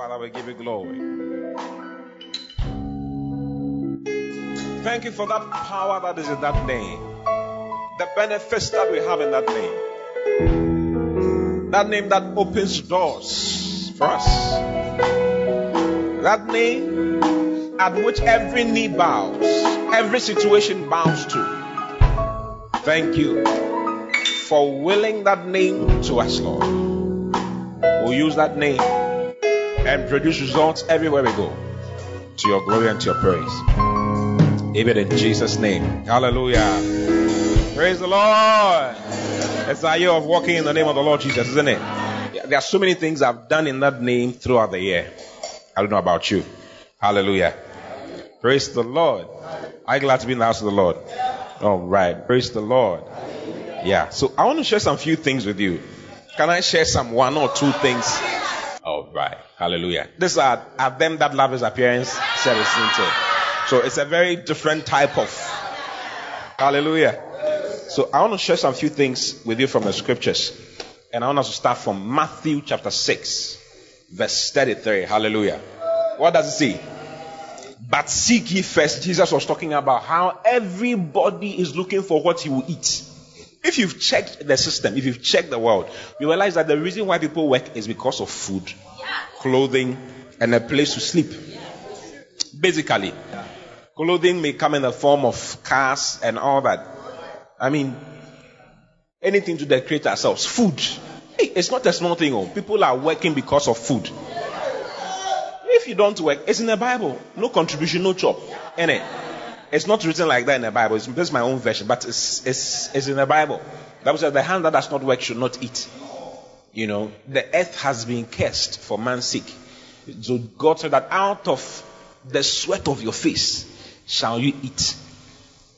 Father, we give you glory. Thank you for that power that is in that name. The benefits that we have in that name. That name that opens doors for us. That name at which every knee bows, every situation bows to. Thank you for willing that name to us, Lord. We'll use that name and produce results everywhere we go to your glory and to your praise. Even in Jesus' name. Hallelujah. Praise the Lord. It's a year of walking in the name of the Lord Jesus, isn't it? There are so many things I've done in that name throughout the year. I don't know about you. Hallelujah. Praise the Lord. You glad to be in the house of the Lord? All right. Praise the Lord. Yeah. So I want to share some few things with you. Can I share some one or two things? All right. Hallelujah. These are, are them that love his appearance, said his it So it's a very different type of. Hallelujah. So I want to share some few things with you from the scriptures. And I want us to start from Matthew chapter 6, verse 33. Hallelujah. What does it say? But seek ye first. Jesus was talking about how everybody is looking for what he will eat. If you've checked the system, if you've checked the world, you realize that the reason why people work is because of food, clothing, and a place to sleep. Basically, clothing may come in the form of cars and all that. I mean, anything to decorate ourselves. Food. Hey, it's not a small thing. Oh. People are working because of food. If you don't work, it's in the Bible. No contribution, no chop. Any. It's not written like that in the Bible. It's just my own version, but it's, it's, it's in the Bible. That says the hand that does not work should not eat. You know, the earth has been cursed for man's sake. So God said that out of the sweat of your face shall you eat.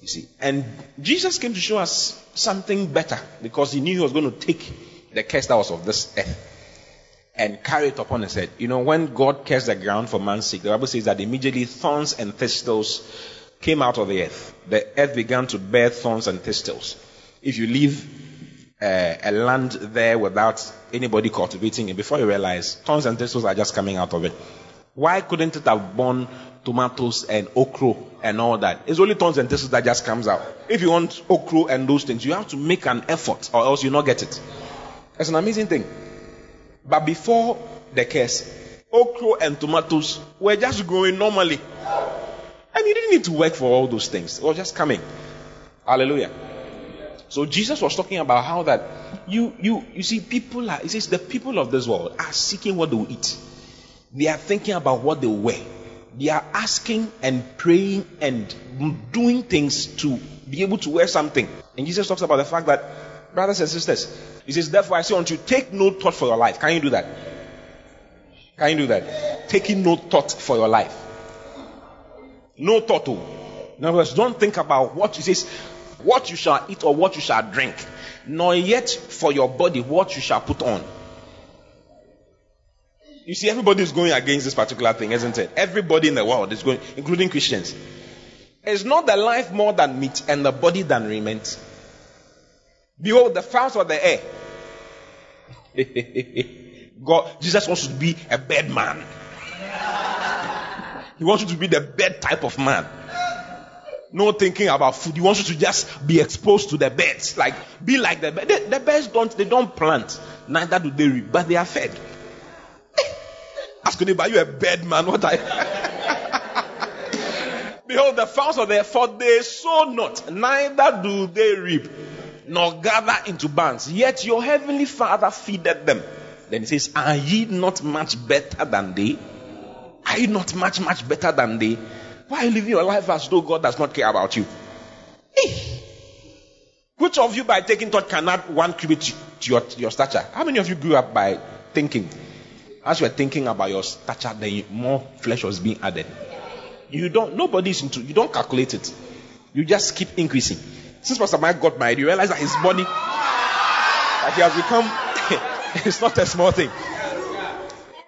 You see, and Jesus came to show us something better because he knew he was going to take the curse that was of this earth and carry it upon his head. You know, when God cursed the ground for man's sake, the Bible says that immediately thorns and thistles came out of the earth. The earth began to bear thorns and thistles. If you leave uh, a land there without anybody cultivating it, before you realize, tons and thistles are just coming out of it. Why couldn't it have borne tomatoes and okra and all that? It's only tons and thistles that just comes out. If you want okra and those things, you have to make an effort or else you not get it. It's an amazing thing. But before the curse, okra and tomatoes were just growing normally. And you didn't need to work for all those things. It was just coming. Hallelujah. So Jesus was talking about how that you you you see people are he says the people of this world are seeking what they will eat. They are thinking about what they wear. They are asking and praying and doing things to be able to wear something. And Jesus talks about the fact that, brothers and sisters, he says, therefore I say unto you, take no thought for your life. Can you do that? Can you do that? Taking no thought for your life. No thought. Oh. In other words, don't think about what he says, what you shall eat or what you shall drink, nor yet for your body what you shall put on. You see, everybody is going against this particular thing, isn't it? Everybody in the world is going, including Christians. Is not the life more than meat and the body than raiment? Behold, the fowls of the air. God, Jesus wants you to be a bed man. He wants you to be the bed type of man. No thinking about food. He wants you to just be exposed to the birds. Like, be like the birds. The, the birds don't, they don't plant. Neither do they reap, but they are fed. Ask anybody, you a bed man? What I. Behold, the fowls of the for they sow not, neither do they reap, nor gather into barns. Yet your heavenly Father feedeth them. Then he says, Are ye not much better than they? Are you not much, much better than they? Why are you living your life as though God does not care about you? Hey. Which of you, by taking thought, can add one cubit to your, your stature? How many of you grew up by thinking? As you were thinking about your stature, then more flesh was being added. You don't, nobody's into, you don't calculate it. You just keep increasing. Since Pastor Mike got married, you realize that his body, that he has become it's not a small thing.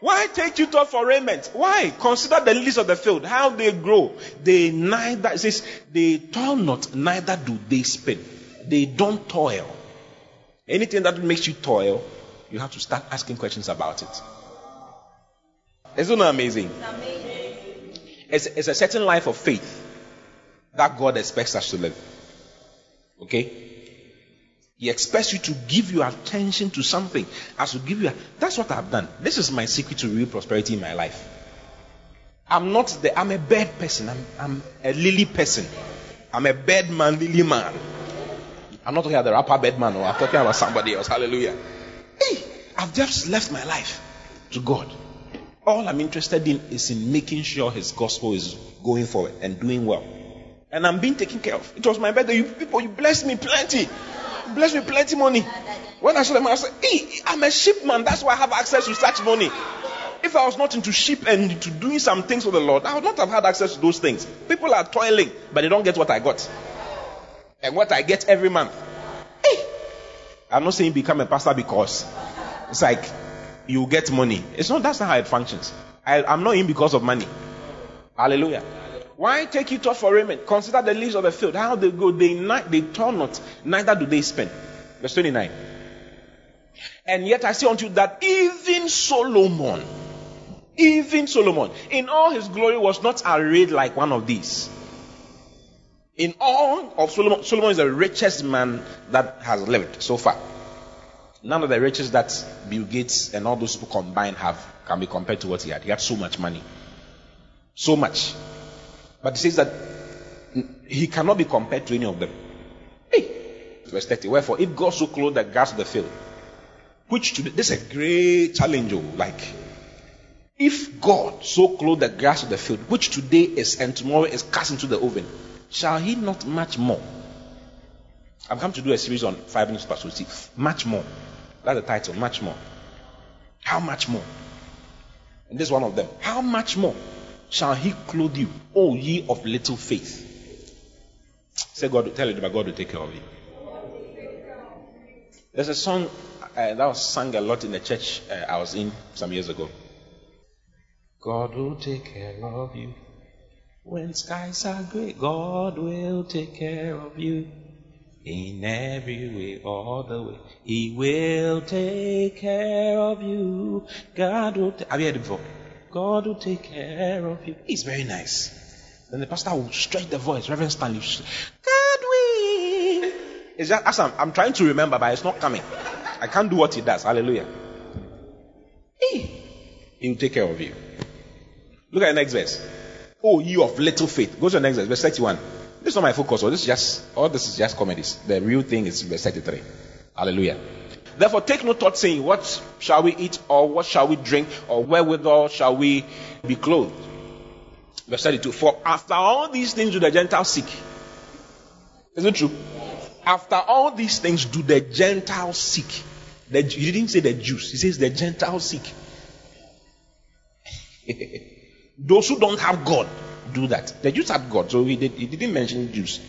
Why take you thought for raiment? Why? Consider the lilies of the field, how they grow. They neither, it says, they toil not, neither do they spin. They don't toil. Anything that makes you toil, you have to start asking questions about it. Isn't that amazing? It's, it's a certain life of faith that God expects us to live. Okay? He expects you to give your attention to something. As to give you, a, that's what I've done. This is my secret to real prosperity in my life. I'm not the, I'm a bad person. I'm, I'm a lily person. I'm a bad man, lily man. I'm not talking about the rapper bad man, or I'm talking about somebody else. Hallelujah. Hey, I've just left my life to God. All I'm interested in is in making sure His gospel is going forward and doing well. And I'm being taken care of. It was my birthday. You people, you blessed me plenty blessed me plenty money. When I saw them, I said, hey, I'm a sheepman. That's why I have access to such money. If I was not into sheep and into doing some things for the Lord, I would not have had access to those things. People are toiling, but they don't get what I got. And what I get every month. Hey, I'm not saying become a pastor because it's like you get money. It's not, that's not how it functions. I, I'm not in because of money. Hallelujah. Why take you thought for raiment? Consider the leaves of the field, how they go. They, they turn not, neither do they spend. Verse 29. And yet I say unto you that even Solomon, even Solomon, in all his glory was not arrayed like one of these. In all of Solomon, Solomon is the richest man that has lived so far. None of the riches that Bill Gates and all those people combined have can be compared to what he had. He had so much money. So much. But he says that he cannot be compared to any of them. Hey, verse 30. Wherefore, if God so clothed the grass of the field, which today, this is a great challenge, oh, like, if God so clothed the grass of the field, which today is and tomorrow is cast into the oven, shall he not much more? I've come to do a series on five minutes past see Much more. That's the title, much more. How much more? And this is one of them. How much more? Shall he clothe you, O ye of little faith. Say God, tell it, God will take care of you. There's a song uh, that was sung a lot in the church uh, I was in some years ago. God will take care of you. When skies are gray, God will take care of you. In every way, all the way, He will take care of you. God will. Ta- Have you heard it before? God will take care of you. It's very nice. Then the pastor will stretch the voice, Reverend Stanley. God will. It's just I'm, I'm trying to remember, but it's not coming. I can't do what he does. Hallelujah. He will take care of you. Look at the next verse. Oh, you of little faith. Go to the next verse, verse 31. This is not my focus, this is just all this is just comedies. The real thing is verse 33. Hallelujah. Therefore, take no thought saying, What shall we eat, or what shall we drink, or wherewithal shall we be clothed? Verse 32 For after all these things do the Gentiles seek. Is it true? After all these things do the Gentiles seek. The, he didn't say the Jews, he says the Gentiles seek. Those who don't have God do that. The Jews had God, so he, did, he didn't mention Jews.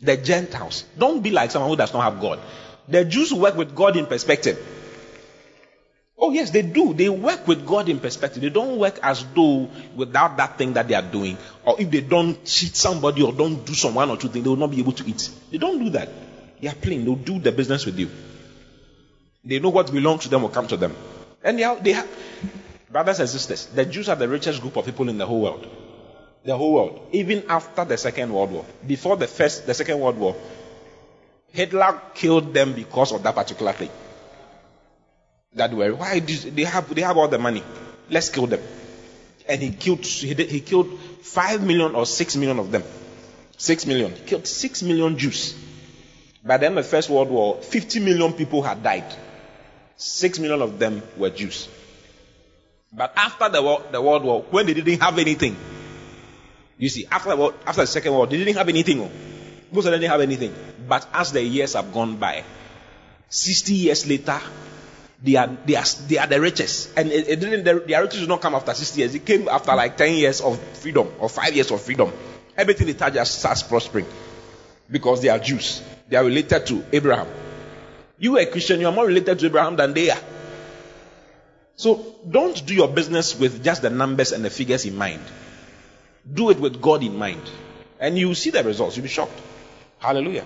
The Gentiles. Don't be like someone who does not have God. The Jews work with God in perspective. Oh, yes, they do. They work with God in perspective. They don't work as though without that thing that they are doing, or if they don't cheat somebody or don't do some one or two things, they will not be able to eat. They don't do that. They are plain. They'll do the business with you. They know what belongs to them will come to them. And they they have, brothers and sisters, the Jews are the richest group of people in the whole world. The whole world. Even after the Second World War. Before the first, the Second World War, Hitler killed them because of that particular thing. That were why they have they have all the money. Let's kill them. And he killed he, did, he killed five million or six million of them. Six million. He killed six million Jews. By the end of the First World War, 50 million people had died. Six million of them were Jews. But after the, war, the World War, when they didn't have anything, you see, after the, after the Second World, they didn't have anything. Oh. Most of them didn't have anything. But as the years have gone by, 60 years later, they are, they are, they are the richest. And it, it didn't, the, their riches did not come after 60 years. It came after like 10 years of freedom or 5 years of freedom. Everything they touch just starts prospering. Because they are Jews. They are related to Abraham. You are a Christian, you are more related to Abraham than they are. So don't do your business with just the numbers and the figures in mind. Do it with God in mind. And you will see the results. You'll be shocked. Hallelujah.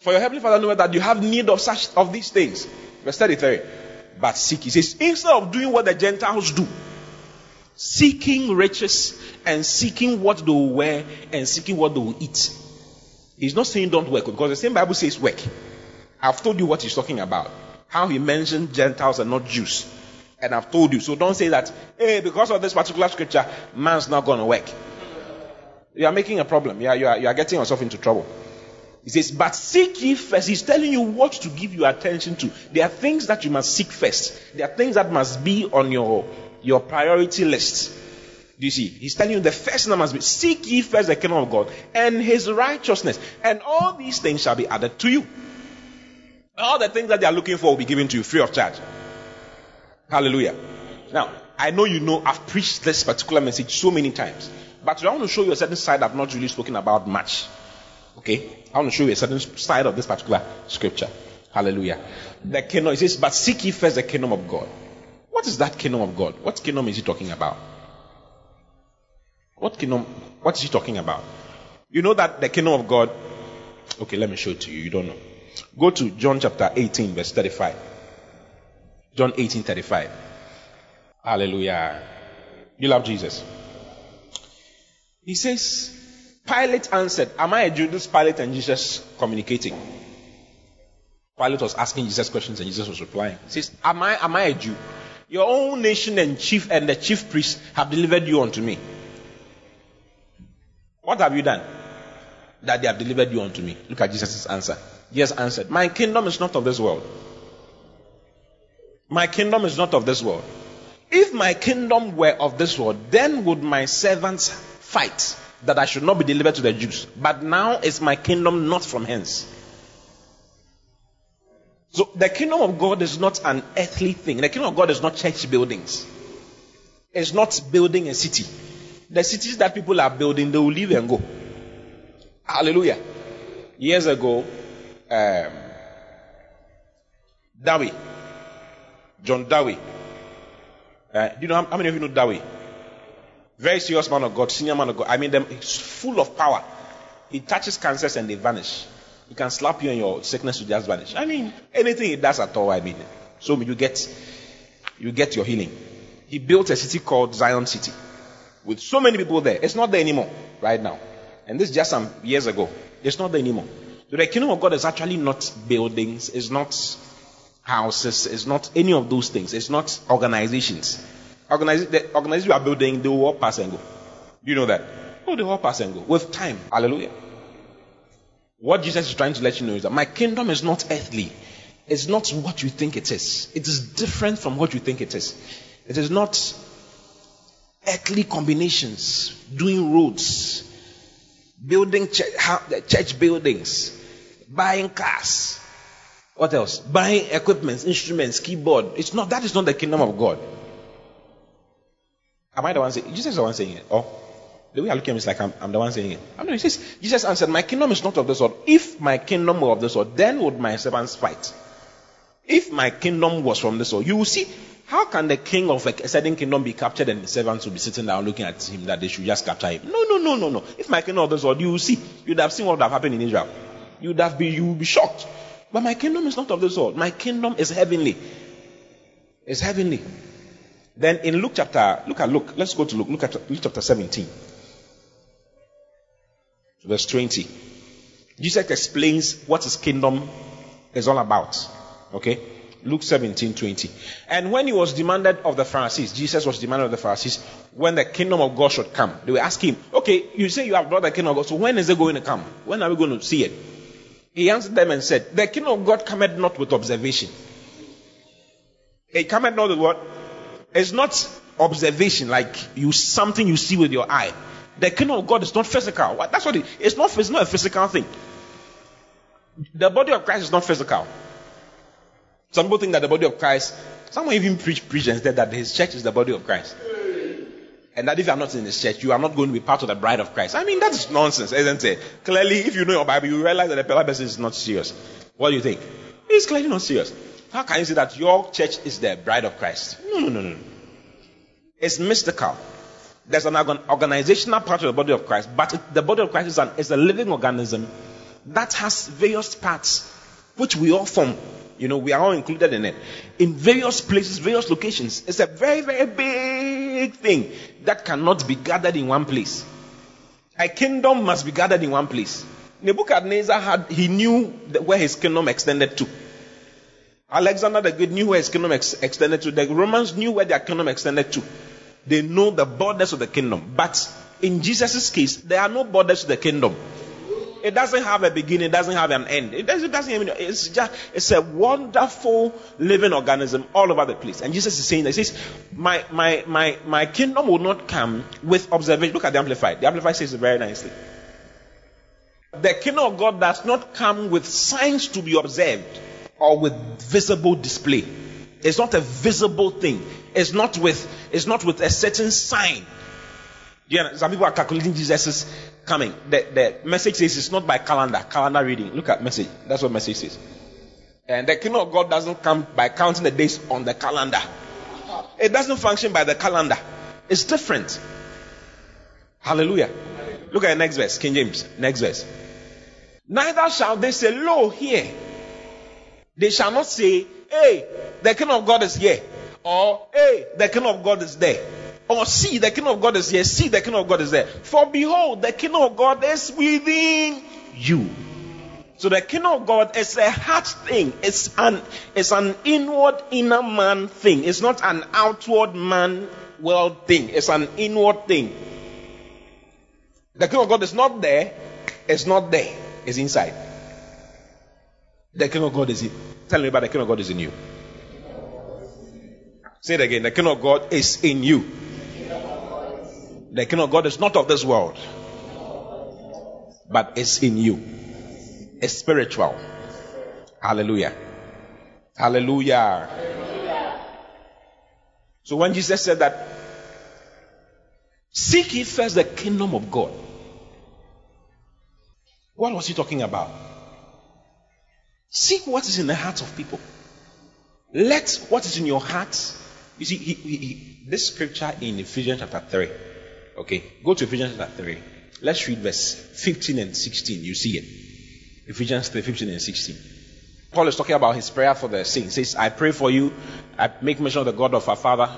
For your heavenly Father knows that you have need of such of these things. Verse 33. But seek. He says, instead of doing what the Gentiles do, seeking riches and seeking what they will wear and seeking what they will eat. He's not saying don't work because the same Bible says work. I've told you what he's talking about. How he mentioned Gentiles and not Jews. And I've told you. So don't say that, hey, because of this particular scripture, man's not going to work. You are making a problem. Are, you, are, you are getting yourself into trouble. He says, but seek ye first. He's telling you what to give your attention to. There are things that you must seek first. There are things that must be on your, your priority list. Do you see? He's telling you the first thing must be seek ye first the kingdom of God and his righteousness, and all these things shall be added to you. All the things that they are looking for will be given to you free of charge. Hallelujah. Now, I know you know I've preached this particular message so many times, but I want to show you a certain side I've not really spoken about much. Okay? I want to show you a certain side of this particular scripture. Hallelujah. The kingdom, it says, but seek ye first the kingdom of God. What is that kingdom of God? What kingdom is he talking about? What kingdom? What is he talking about? You know that the kingdom of God. Okay, let me show it to you. You don't know. Go to John chapter 18, verse 35. John 18, 35. Hallelujah. You love Jesus. He says, Pilate answered, Am I a Jew? This Pilate and Jesus communicating. Pilate was asking Jesus questions and Jesus was replying. He says, Am I am I a Jew? Your own nation and chief and the chief priests have delivered you unto me. What have you done? That they have delivered you unto me. Look at Jesus' answer. Jesus answered, My kingdom is not of this world. My kingdom is not of this world. If my kingdom were of this world, then would my servants fight that I should not be delivered to the Jews. But now is my kingdom not from hence. So the kingdom of God is not an earthly thing. The kingdom of God is not church buildings. It's not building a city. The cities that people are building, they will leave and go. Hallelujah. Years ago, um, Dowie, John Dowie. Uh, do you know how, how, many of you know Dowie? Very serious man of God, senior man of God. I mean, he's full of power. He touches cancers and they vanish. He can slap you and your sickness will just vanish. I mean, anything he does at all, I mean. So you get, you get your healing. He built a city called Zion City with so many people there. It's not there anymore right now. And this just some years ago. It's not there anymore. So the kingdom of God is actually not buildings, it's not houses, it's not any of those things, it's not organizations. Organiz- the organizations you are building, they will all pass and go. You know that? Oh, they all pass and go. With time. Hallelujah. What Jesus is trying to let you know is that my kingdom is not earthly. It's not what you think it is. It is different from what you think it is. It is not earthly combinations, doing roads, building church, church buildings, buying cars. What else? Buying equipment, instruments, keyboard. It's not, that is not the kingdom of God. Am I the one saying, Jesus is the one saying it? Oh, the way I look at him is like I'm, I'm the one saying it. I mean, he says, Jesus answered, my kingdom is not of this world. If my kingdom were of this world, then would my servants fight. If my kingdom was from this world, you will see how can the king of a certain kingdom be captured and the servants will be sitting down looking at him that they should just capture him? No, no, no, no, no. If my kingdom of this world, you will see. You'd have seen what would have happened in Israel. You'd have been, you would be shocked. But my kingdom is not of this world. My kingdom is heavenly. It's heavenly. Then in Luke chapter, look at Luke. Let's go to Luke. Look at Luke chapter 17. Verse 20. Jesus explains what his kingdom is all about. Okay? Luke 17, 20. And when he was demanded of the Pharisees, Jesus was demanded of the Pharisees when the kingdom of God should come. They were asking him, okay, you say you have brought the kingdom of God, so when is it going to come? When are we going to see it? He answered them and said, The kingdom of God cometh not with observation. It cometh not with what? It's not observation, like you something you see with your eye. The kingdom of God is not physical. That's what it, it's not. It's not a physical thing. The body of Christ is not physical. Some people think that the body of Christ. Someone even preach preach and said that his church is the body of Christ. And that if you are not in this church, you are not going to be part of the bride of Christ. I mean, that's nonsense, isn't it? Clearly, if you know your Bible, you realize that the person is not serious. What do you think? It's clearly not serious. How can you say that your church is the bride of Christ? No, no, no, no. It's mystical. There's an organizational part of the body of Christ, but the body of Christ is, an, is a living organism that has various parts which we all form. You know, we are all included in it. In various places, various locations. It's a very, very big thing that cannot be gathered in one place. A kingdom must be gathered in one place. Nebuchadnezzar had, he knew where his kingdom extended to. Alexander the Great knew where his kingdom ex- extended to. The Romans knew where their kingdom extended to. They know the borders of the kingdom. But in Jesus' case, there are no borders to the kingdom. It doesn't have a beginning, it doesn't have an end. It doesn't, it doesn't even, it's just, it's a wonderful living organism all over the place. And Jesus is saying that, he says, my, my, my, my kingdom will not come with observation. Look at the Amplified. The Amplified says it very nicely. The kingdom of God does not come with signs to be observed or with visible display. It's not a visible thing. It's not with, it's not with a certain sign. You know, some people are calculating Jesus' coming. The, the message says it's not by calendar, calendar reading. Look at message. That's what message says. And the kingdom of God doesn't come by counting the days on the calendar. It doesn't function by the calendar. It's different. Hallelujah. Look at the next verse, King James. Next verse. Neither shall they say, Lo, here. They shall not say, Hey, the kingdom of God is here. Or, Hey, the kingdom of God is there. Or, See, the kingdom of God is here. See, the kingdom of God is there. For behold, the kingdom of God is within you. So the kingdom of God is a heart thing. It's an it's an inward inner man thing. It's not an outward man world thing. It's an inward thing. The kingdom of God is not there. It's not there. It's inside. The kingdom of God is in. Tell me about the kingdom of God is in you. Say it again. The kingdom of God is in you. The kingdom of God is not of this world, but it's in you. It's spiritual. Hallelujah. Hallelujah. So when Jesus said that, seek ye first the kingdom of God, what was he talking about? Seek what is in the hearts of people. Let what is in your heart. You see, he, he, he, this scripture in Ephesians chapter 3. Okay, go to Ephesians chapter 3. Let's read verse 15 and 16. You see it. Ephesians 3 15 and 16. Paul is talking about his prayer for the saints. He says, I pray for you. I make mention of the God of our Father,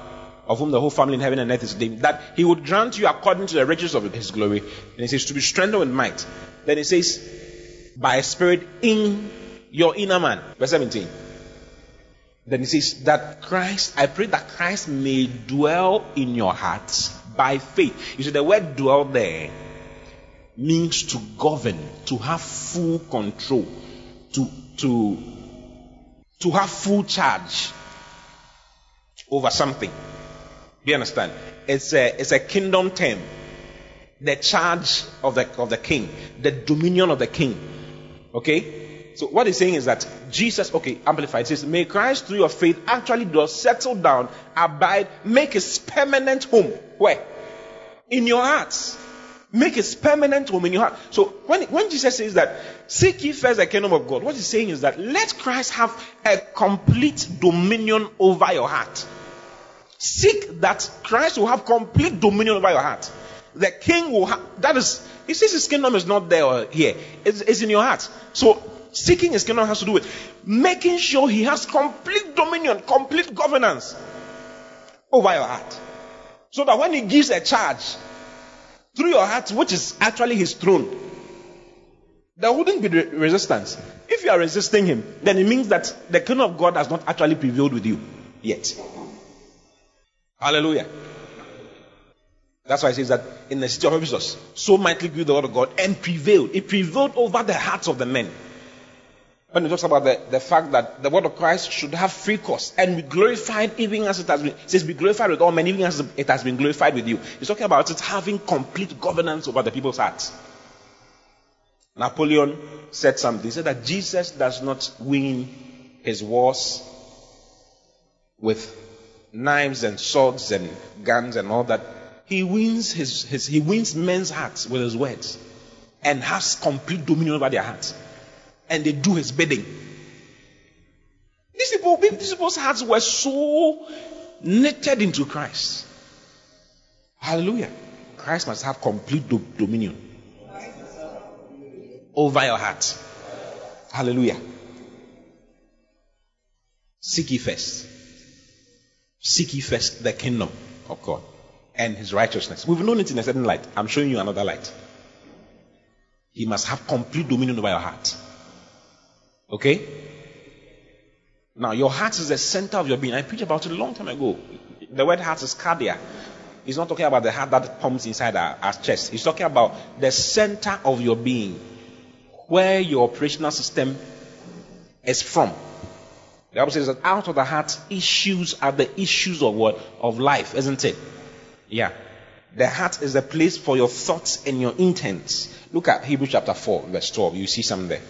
of whom the whole family in heaven and earth is named, that he would grant you according to the riches of his glory. And he says, to be strengthened with might. Then he says, by a spirit in your inner man. Verse 17. Then he says that Christ, I pray that Christ may dwell in your hearts by faith. You see, the word dwell there means to govern, to have full control, to, to, to have full charge over something. Do you understand? It's a, it's a kingdom term. The charge of the, of the king, the dominion of the king. Okay? So what he's saying is that Jesus, okay, amplified says, may Christ through your faith actually does settle down, abide, make his permanent home. Where? In your hearts. Make his permanent home in your heart. So when, when Jesus says that, seek ye first the kingdom of God, what he's saying is that let Christ have a complete dominion over your heart. Seek that Christ will have complete dominion over your heart. The king will have, that is, he says his kingdom is not there or here. It's, it's in your heart. So seeking his kingdom has to do with making sure he has complete dominion, complete governance over your heart. So that when he gives a charge through your heart, which is actually his throne, there wouldn't be resistance. If you are resisting him, then it means that the kingdom of God has not actually prevailed with you yet. Hallelujah. That's why it says that in the city of Ephesus, so mightily grew the word of God and prevailed. It prevailed over the hearts of the men. When it talks about the, the fact that the word of Christ should have free course and be glorified even as it has been, says be glorified with all men, even as it has been glorified with you. He's talking about it having complete governance over the people's hearts. Napoleon said something. He said that Jesus does not win his wars with knives and swords and guns and all that. He wins his, his he wins men's hearts with his words and has complete dominion over their hearts. And they do his bidding. These people, these people's hearts were so knitted into Christ. Hallelujah. Christ must have complete do- dominion over your heart. Hallelujah. Seek ye first. Seek ye first the kingdom of God and his righteousness. We've known it in a certain light. I'm showing you another light. He must have complete dominion over your heart. Okay? Now, your heart is the center of your being. I preached about it a long time ago. The word heart is cardia. He's not talking about the heart that pumps inside our, our chest. He's talking about the center of your being, where your operational system is from. The Bible says that out of the heart issues are the issues of what? Of life, isn't it? Yeah. The heart is the place for your thoughts and your intents. Look at Hebrews chapter 4, verse 12. You see something there.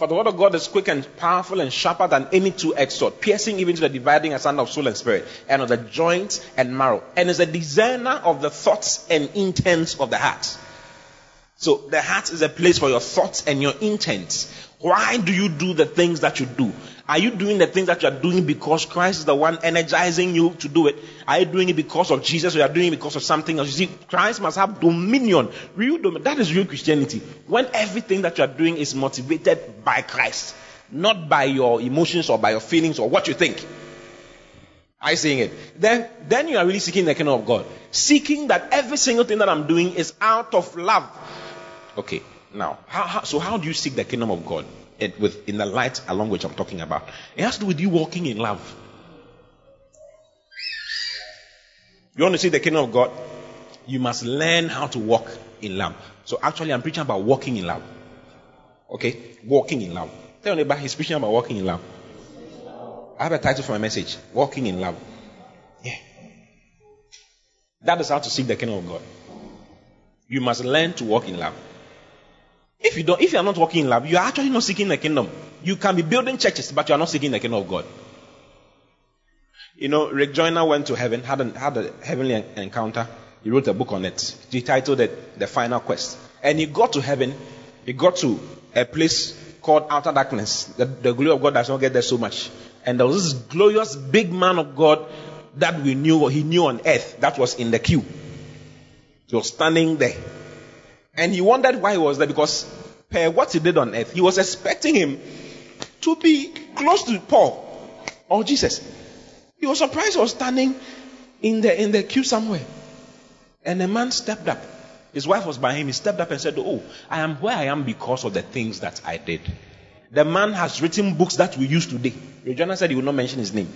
For the word of God is quick and powerful and sharper than any two-edged sword, piercing even to the dividing asunder of soul and spirit, and of the joints and marrow, and is a discerner of the thoughts and intents of the heart. So the heart is a place for your thoughts and your intents. Why do you do the things that you do? Are you doing the things that you are doing because Christ is the one energizing you to do it? Are you doing it because of Jesus or are you doing it because of something else? You see, Christ must have dominion. Real. That is real Christianity. When everything that you are doing is motivated by Christ, not by your emotions or by your feelings or what you think. Are you seeing it? Then, then you are really seeking the kingdom of God. Seeking that every single thing that I'm doing is out of love. Okay. Now, how, how, so how do you seek the kingdom of God? It, with, in the light along which I'm talking about. It has to do with you walking in love. You want to see the kingdom of God? You must learn how to walk in love. So actually, I'm preaching about walking in love. Okay? Walking in love. Tell me about he's preaching about walking in love. I have a title for my message. Walking in love. Yeah. That is how to seek the kingdom of God. You must learn to walk in love. If you don't, if you are not walking in love, you are actually not seeking the kingdom. You can be building churches, but you are not seeking the kingdom of God. You know, Rick Joyner went to heaven, had a, had a heavenly encounter. He wrote a book on it. He titled it The Final Quest. And he got to heaven. He got to a place called outer darkness. The, the glory of God does not get there so much. And there was this glorious big man of God that we knew, he knew on earth, that was in the queue. He was standing there. And he wondered why he was there because per what he did on earth, he was expecting him to be close to Paul or Jesus. He was surprised he was standing in the in the queue somewhere. And a man stepped up. His wife was by him. He stepped up and said, Oh, I am where I am because of the things that I did. The man has written books that we use today. Rick Joyner said he will not mention his name.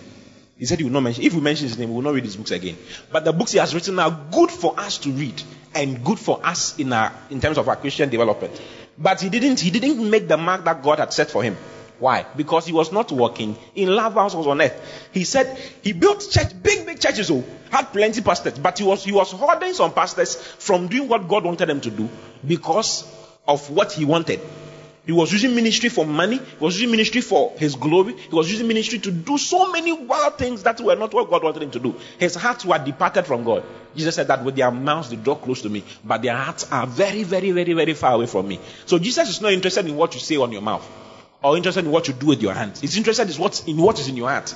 He said he will not mention. If we mention his name, we will not read his books again. But the books he has written are good for us to read and good for us in our in terms of our Christian development. But he didn't he didn't make the mark that God had set for him. Why? Because he was not working in love houses on earth. He said he built church, big, big churches, oh, had plenty pastors, but he was he was holding some pastors from doing what God wanted them to do because of what he wanted. He was using ministry for money. He was using ministry for his glory. He was using ministry to do so many wild things that were not what God wanted him to do. His hearts were departed from God. Jesus said that with their mouths they draw close to me, but their hearts are very, very, very, very far away from me. So Jesus is not interested in what you say on your mouth or interested in what you do with your hands. He's interested in what's in what is in your heart.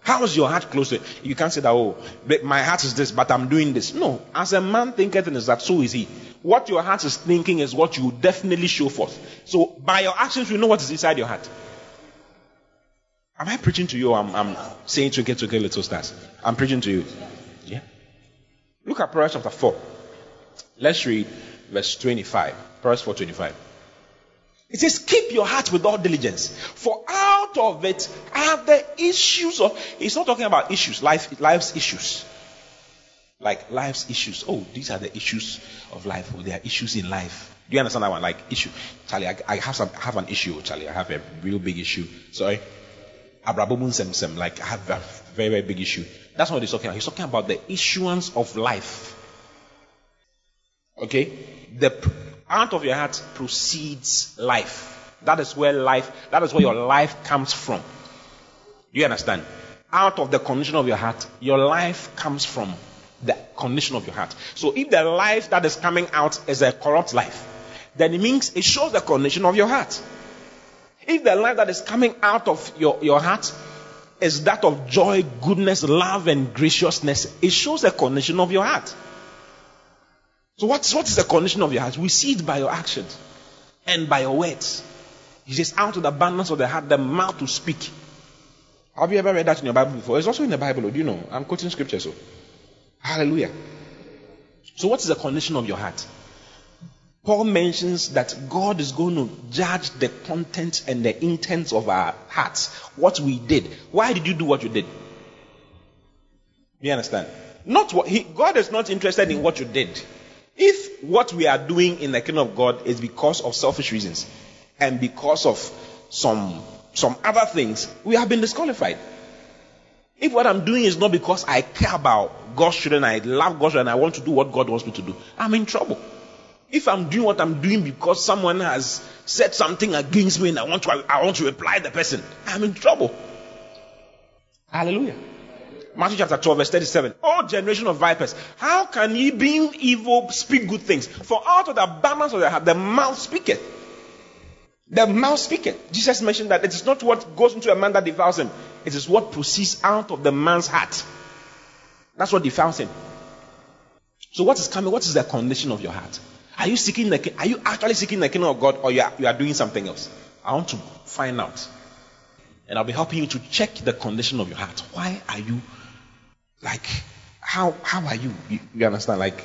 How is your heart close to it? You can't say that, oh, my heart is this, but I'm doing this. No. As a man thinketh in his heart, so is he. What your heart is thinking is what you definitely show forth. So by your actions, you know what is inside your heart. Am I preaching to you? I'm, I'm saying to get to get little stars. I'm preaching to you. Yeah. Look at Proverbs chapter 4. Let's read verse 25. Proverbs 4:25. It says, keep your heart with all diligence, for out of it are the issues of. It's not talking about issues, life, life's issues. Like life's issues. Oh, these are the issues of life. Oh, there are issues in life. Do you understand that one? Like issue, Charlie. I, I have some, I have an issue, Charlie. I have a real big issue. Sorry, Abrabobun sem Like I have a very very big issue. That's what he's talking about. He's talking about the issuance of life. Okay, the out of your heart proceeds life. That is where life, that is where your life comes from. Do you understand? Out of the condition of your heart, your life comes from the condition of your heart. So if the life that is coming out is a corrupt life, then it means it shows the condition of your heart. If the life that is coming out of your, your heart is that of joy, goodness, love, and graciousness, it shows the condition of your heart. So what's, what is the condition of your heart? We see it by your actions and by your words. He says, out of the abundance of the heart, the mouth to speak. Have you ever read that in your Bible before? It's also in the Bible, do you know? I'm quoting scripture, so. Hallelujah. So what is the condition of your heart? Paul mentions that God is going to judge the content and the intents of our hearts. What we did. Why did you do what you did? You understand? Not what he, God is not interested in what you did. If what we are doing in the kingdom of God is because of selfish reasons and because of some some other things, we have been disqualified. If what I'm doing is not because I care about God's children, I love God's children, I want to do what God wants me to do, I'm in trouble. If I'm doing what I'm doing because someone has said something against me and I want to I want to reply the person, I'm in trouble. Hallelujah. Matthew chapter 12, verse 37. All generation of vipers, how can ye, being evil, speak good things? For out of the abundance of the the mouth speaketh. The mouth speaketh. Jesus mentioned that it is not what goes into a man that defiles him, it is what proceeds out of the man's heart. That's what defiles him. So, what is coming? What is the condition of your heart? Are you seeking the? Are you actually seeking the kingdom of God, or you are, you are doing something else? I want to find out, and I'll be helping you to check the condition of your heart. Why are you like, how, how are you? you? You understand? Like,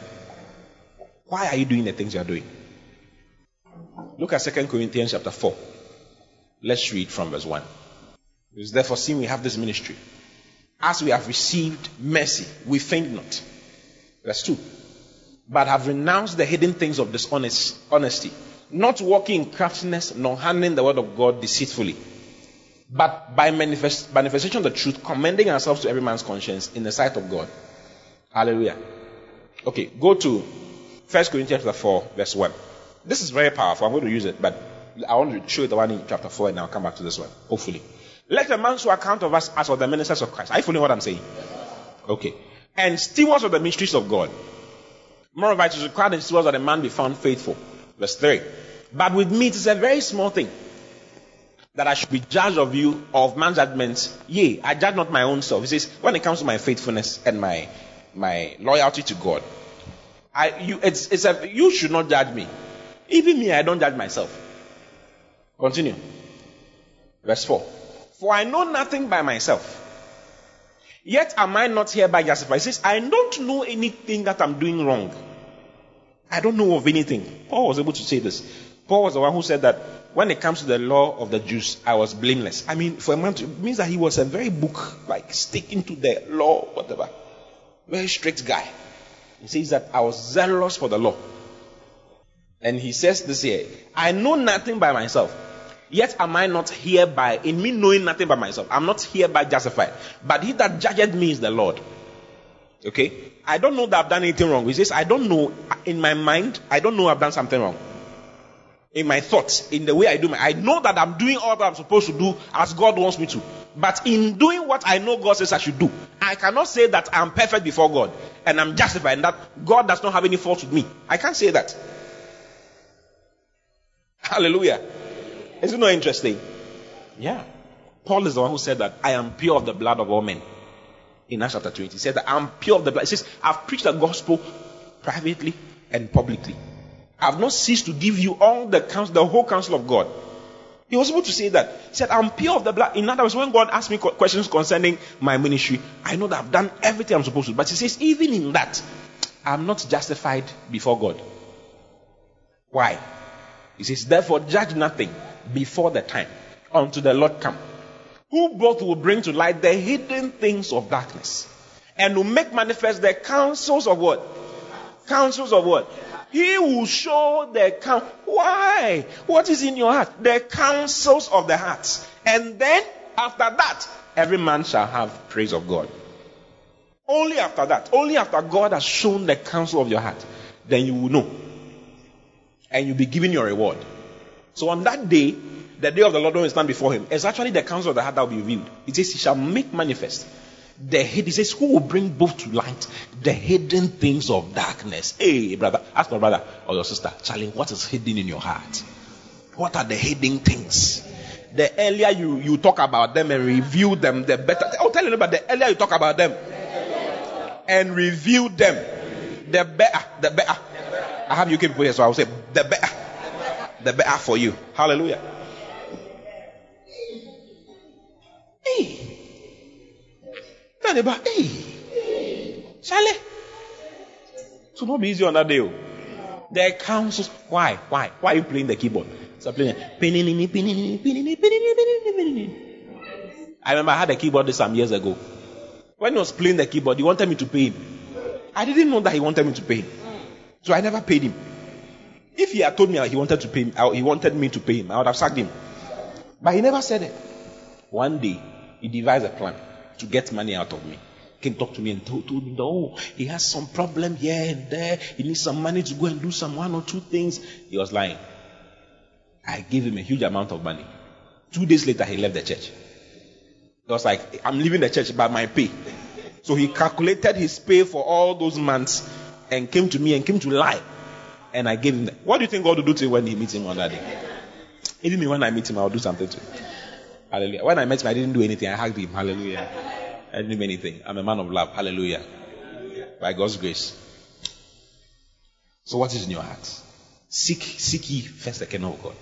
why are you doing the things you are doing? Look at 2 Corinthians chapter 4. Let's read from verse 1. It's therefore, seeing we have this ministry, as we have received mercy, we faint not. Verse 2. But have renounced the hidden things of dishonest honesty, not walking in craftiness, nor handling the word of God deceitfully but by manifest, manifestation of the truth, commending ourselves to every man's conscience in the sight of God. Hallelujah. Okay, go to 1 Corinthians chapter 4, verse 1. This is very powerful. I'm going to use it, but I want to show you the one in chapter 4 and I'll come back to this one, hopefully. Let a man so account of us as of the ministers of Christ. Are you following what I'm saying? Okay. And stewards of the mysteries of God. Moreover, it is required that stewards that a man be found faithful. Verse 3. But with me, it is a very small thing that I should be judged of you of man's judgments. Yea, I judge not my own self. He says, when it comes to my faithfulness and my my loyalty to God, I you it's, it's a, you should not judge me. Even me, I don't judge myself. Continue. Verse 4. For I know nothing by myself. Yet am I not hereby justified. He says, I don't know anything that I'm doing wrong. I don't know of anything. Paul was able to say this. Paul was the one who said that when it comes to the law of the Jews, I was blameless. I mean, for a man to, it means that he was a very book, like sticking to the law, whatever. Very strict guy. He says that I was zealous for the law. And he says this here, I know nothing by myself. Yet am I not hereby, in me knowing nothing by myself, I'm not hereby justified. But he that judged me is the Lord. Okay? I don't know that I've done anything wrong. He says, I don't know, in my mind, I don't know I've done something wrong in my thoughts, in the way I do my, I know that I'm doing all that I'm supposed to do as God wants me to. But in doing what I know God says I should do, I cannot say that I'm perfect before God and I'm justified and that God does not have any fault with me. I can't say that. Hallelujah. Is it interesting? Yeah. Paul is the one who said that I am pure of the blood of all men. In Acts chapter 20, he said that I'm pure of the blood. He says, I've preached the gospel privately and publicly. I have not ceased to give you all the counsel, the whole counsel of God. He was able to say that. He said, I'm pure of the blood. In other words, when God asks me questions concerning my ministry, I know that I've done everything I'm supposed to. But he says, even in that, I'm not justified before God. Why? He says, Therefore, judge nothing before the time unto the Lord come, who both will bring to light the hidden things of darkness and will make manifest the counsels of what? Counsels of what? He will show the count. Why? What is in your heart? The counsels of the heart. And then, after that, every man shall have praise of God. Only after that, only after God has shown the counsel of your heart, then you will know. And you'll be given your reward. So on that day, the day of the Lord when we stand before him, it's actually the counsel of the heart that will be revealed. It says, He shall make manifest the hidden. He says, Who will bring both to light the hidden things of darkness? Hey, brother, ask my brother or your sister, Charlie, what is hidden in your heart? What are the hidden things? The earlier you, you talk about them and review them, the better. I'll tell you about the earlier you talk about them and review them, the better. The better. I have UK people here, so I will say, the better. The better for you. Hallelujah. Hey. Neighbor, hey. Charlie. So not be easy on that day. oh. The councils. Why? Why? Why are you playing the keyboard? Stop playing. I remember I had a keyboard some years ago. When he was playing the keyboard, he wanted me to pay him. I didn't know that he wanted me to pay him. So I never paid him. If he had told me he wanted to pay me, he wanted me to pay him, I would have sacked him. But he never said it. One day, he devised a plan to get money out of me. He Came talk to me and told, told me, oh, he has some problem here and there. He needs some money to go and do some one or two things. He was lying. I gave him a huge amount of money. Two days later, he left the church. He was like, I'm leaving the church by my pay. So he calculated his pay for all those months and came to me and came to lie. And I gave him. The, what do you think God will do to him when he meets him on that day? Even me, when I meet him, I'll do something to him. Hallelujah. When I met him, I didn't do anything. I hugged him. Hallelujah. I didn't do anything. I'm a man of love. Hallelujah. By God's grace. So what is in your heart? Seek, seek ye first the kingdom of God.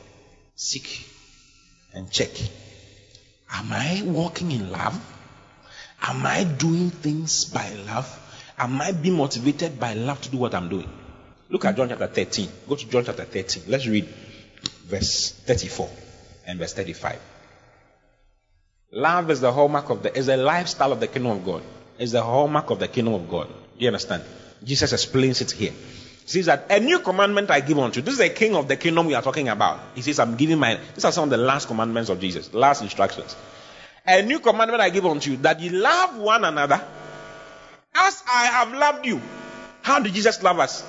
Seek and check. Am I walking in love? Am I doing things by love? Am I being motivated by love to do what I'm doing? Look at John chapter 13. Go to John chapter 13. Let's read verse 34 and verse 35. Love is the hallmark of the is the lifestyle of the kingdom of God. Is the hallmark of the kingdom of God. You understand? Jesus explains it here. He says that a new commandment I give unto you. This is the king of the kingdom we are talking about. He says, I'm giving my these are some of the last commandments of Jesus, last instructions. A new commandment I give unto you that you love one another as I have loved you. How did Jesus love us?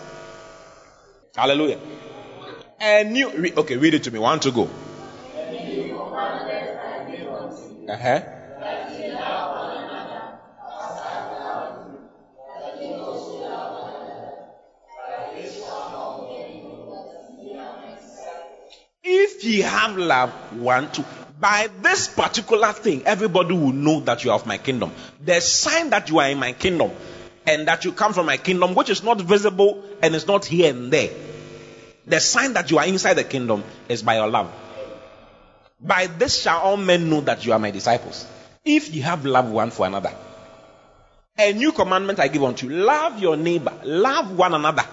Hallelujah. A new re- okay, read it to me. One to go. Uh-huh. If ye have love one to by this particular thing, everybody will know that you are of my kingdom. The sign that you are in my kingdom and that you come from my kingdom, which is not visible and is not here and there. The sign that you are inside the kingdom is by your love. By this shall all men know that you are my disciples. If you have love one for another. A new commandment I give unto you love your neighbor, love one another.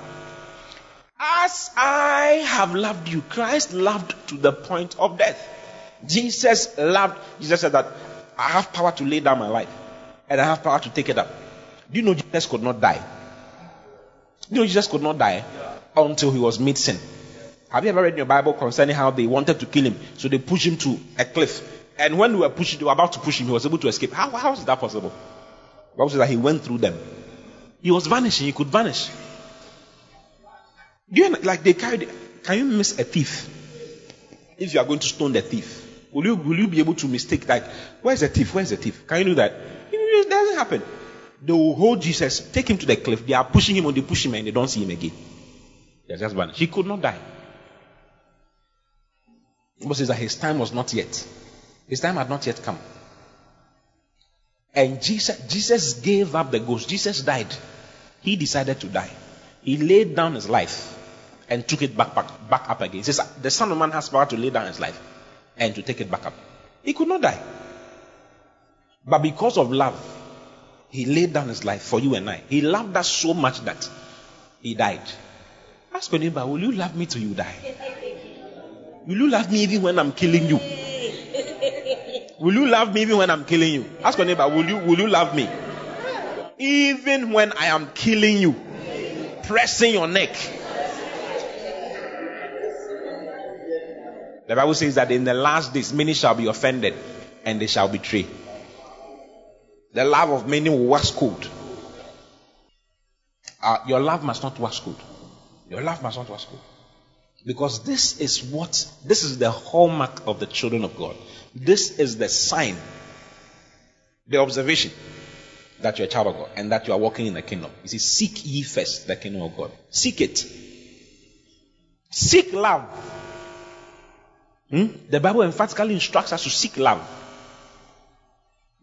As I have loved you, Christ loved to the point of death. Jesus loved, Jesus said that I have power to lay down my life and I have power to take it up. Do you know Jesus could not die? Do you know Jesus could not die until he was made sin? Have you ever read in your Bible concerning how they wanted to kill him? So they pushed him to a cliff. And when they were pushing, they were about to push him, he was able to escape. How, how is that possible? Bible says that he went through them. He was vanishing, he could vanish. Do you like they carried, can you miss a thief? If you are going to stone the thief, will you, will you be able to mistake like, where's the thief? Where's the thief? Can you do that? It doesn't happen. They will hold Jesus, take him to the cliff. They are pushing him, and they push him, and they don't see him again. They just vanished. He could not die. Bible says that his time was not yet. His time had not yet come. And Jesus, Jesus gave up the ghost. Jesus died. He decided to die. He laid down his life and took it back, back, back up again. He says, The Son of Man has power to lay down his life and to take it back up. He could not die. But because of love, he laid down his life for you and I. He loved us so much that he died. Ask your neighbor, will you love me till you die? Will you love me even when I'm killing you? Will you love me even when I'm killing you? Ask your neighbor, will you will you love me? Even when I am killing you, pressing your neck. The Bible says that in the last days many shall be offended and they shall betray. The love of many will wax cold. Uh, your love must not wax cold. Your love must not wax cold. Because this is what, this is the hallmark of the children of God. This is the sign, the observation that you're a child of God and that you are walking in the kingdom. You see, seek ye first the kingdom of God. Seek it. Seek love. Hmm? The Bible emphatically instructs us to seek love.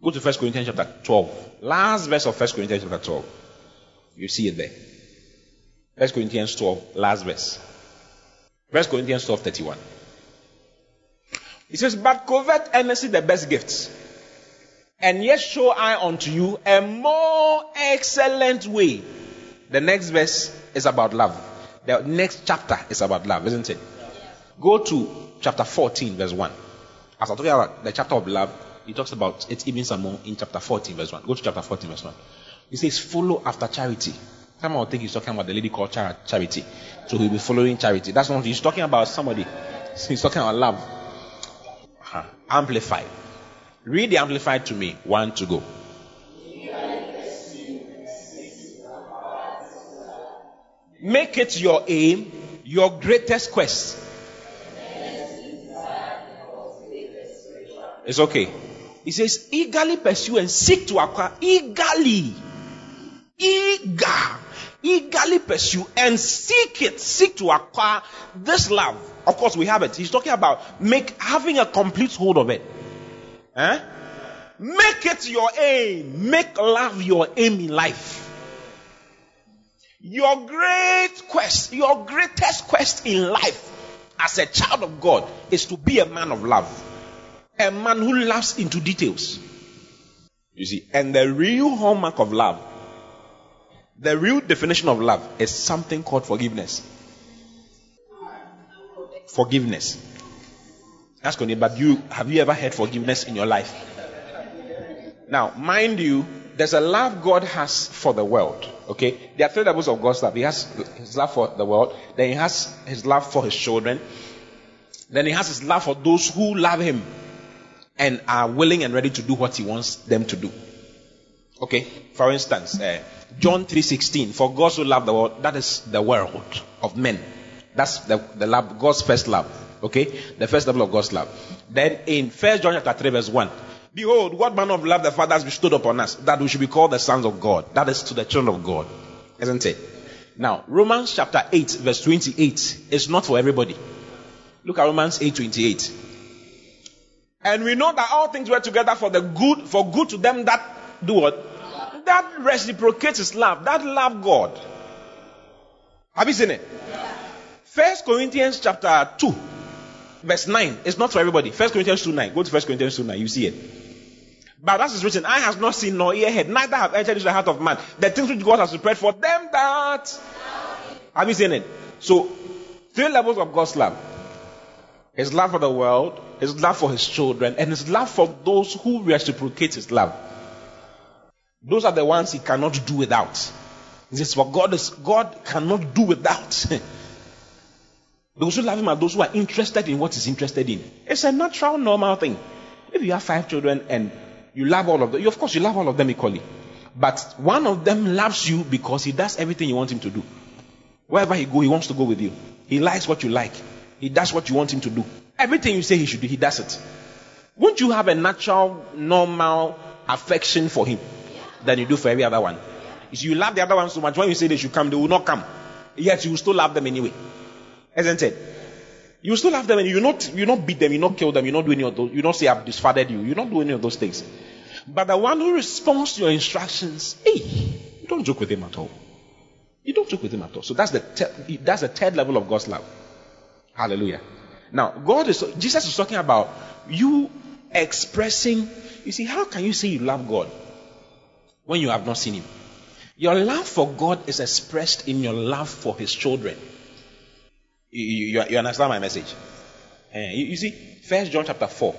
Go to 1 Corinthians chapter 12. Last verse of 1 Corinthians chapter 12. You see it there. 1 Corinthians 12, last verse. 1 Corinthians 12, 31. It says, But covet earnestly the best gifts, and yet show I unto you a more excellent way. The next verse is about love. The next chapter is about love, isn't it? Go to chapter 14, verse 1. As I'm talking about the chapter of love, he talks about it even some more in chapter 14, verse 1. Go to chapter 14, verse 1. He says, Follow after charity. Someone will think he's talking about the lady called Charity. So he'll be following Charity. That's not, he's talking about somebody. He's talking about love. Uh-huh. Amplified. Read the Amplified to me. One to go. Make it your aim, your greatest quest. It's okay. He says, eagerly pursue and seek to acquire. Eagerly. Eager eagerly pursue and seek it, seek to acquire this love. Of course, we have it. He's talking about make having a complete hold of it. Eh? Make it your aim. Make love your aim in life. Your great quest, your greatest quest in life as a child of God is to be a man of love. A man who laughs into details. You see, and the real hallmark of love the real definition of love is something called forgiveness. Forgiveness. Ask your but you have you ever had forgiveness in your life? Now, mind you, there's a love God has for the world. Okay? There are three levels of God's love. He has his love for the world, then he has his love for his children, then he has his love for those who love him and are willing and ready to do what he wants them to do. Okay? For instance, uh, John 3:16, for God so loved the world, that is the world of men. That's the, the love, God's first love. Okay? The first level of God's love. Then in First John chapter 3, verse 1, Behold, what manner of love the Father has bestowed upon us, that we should be called the sons of God. That is to the children of God. Isn't it? Now, Romans chapter 8, verse 28 is not for everybody. Look at Romans 8, 28. And we know that all things work together for the good, for good to them that do what? that reciprocates his love, that love God. Have you seen it? First Corinthians chapter 2, verse 9. It's not for everybody. First Corinthians 2 9. Go to First Corinthians 2 9. You see it. But as is written, I has not seen nor ear heard, neither have entered into the heart of man. The things which God has prepared for them that have you seen it? So three levels of God's love. His love for the world, his love for his children, and his love for those who reciprocate his love. Those are the ones he cannot do without. This is what God is. God cannot do without. those who love him are those who are interested in what he's interested in. It's a natural, normal thing. If you have five children and you love all of them, of course you love all of them equally. But one of them loves you because he does everything you want him to do. Wherever he go, he wants to go with you. He likes what you like. He does what you want him to do. Everything you say he should do, he does it. Won't you have a natural, normal affection for him? than you do for every other one. You, you love the other one so much. When you say they should come, they will not come. Yet you will still love them anyway. Isn't it? You still love them and you not you not beat them, you not kill them, you not do any of those. You not say I've disfathered you. You not do any of those things. But the one who responds to your instructions, hey, you don't joke with him at all. You don't joke with him at all. So that's the that's the third level of God's love. Hallelujah. Now, God is Jesus is talking about you expressing. You see, how can you say you love God when you have not seen him. Your love for God is expressed in your love for his children. You, you, you understand my message? Uh, you, you, see, First John chapter 4.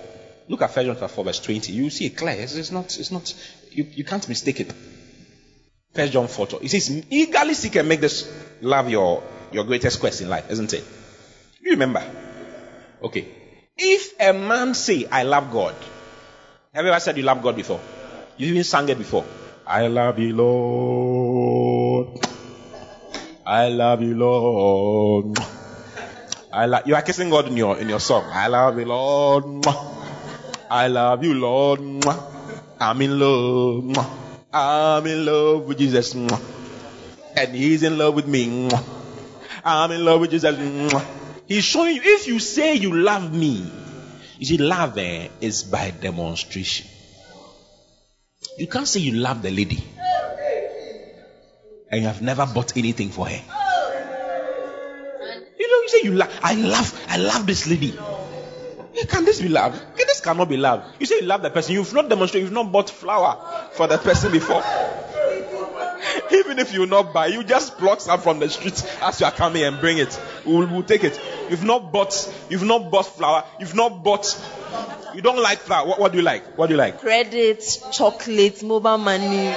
Look at First John chapter 4, verse 20. You see it clear. It's, it's not, it's not, you, you can't mistake it. First John 4. It says, eagerly seek and make this love your, your greatest quest in life, isn't it? You remember? Okay. If a man say, I love God, have you ever said you love God before? You've even sang it before. I love you, Lord. I love you, Lord. I love you are kissing God in your in your song. I love you, Lord. I love you, Lord. I'm in love. I'm in love with Jesus. And he's in love with me. I'm in love with Jesus. He's showing you if you say you love me, you see, love eh, is by demonstration. You can't say you love the lady and you have never bought anything for her. You know, you say you love, I love, I love this lady. Can this be love? This cannot be love. You say you love the person, you've not demonstrated, you've not bought flower for that person before. Even if you not buy, you just pluck some from the street as you are coming and bring it. We'll, we'll take it. You've not bought, you've not bought flour, you've not bought, you don't like flour. What, what do you like? What do you like? Credit, chocolate, mobile money.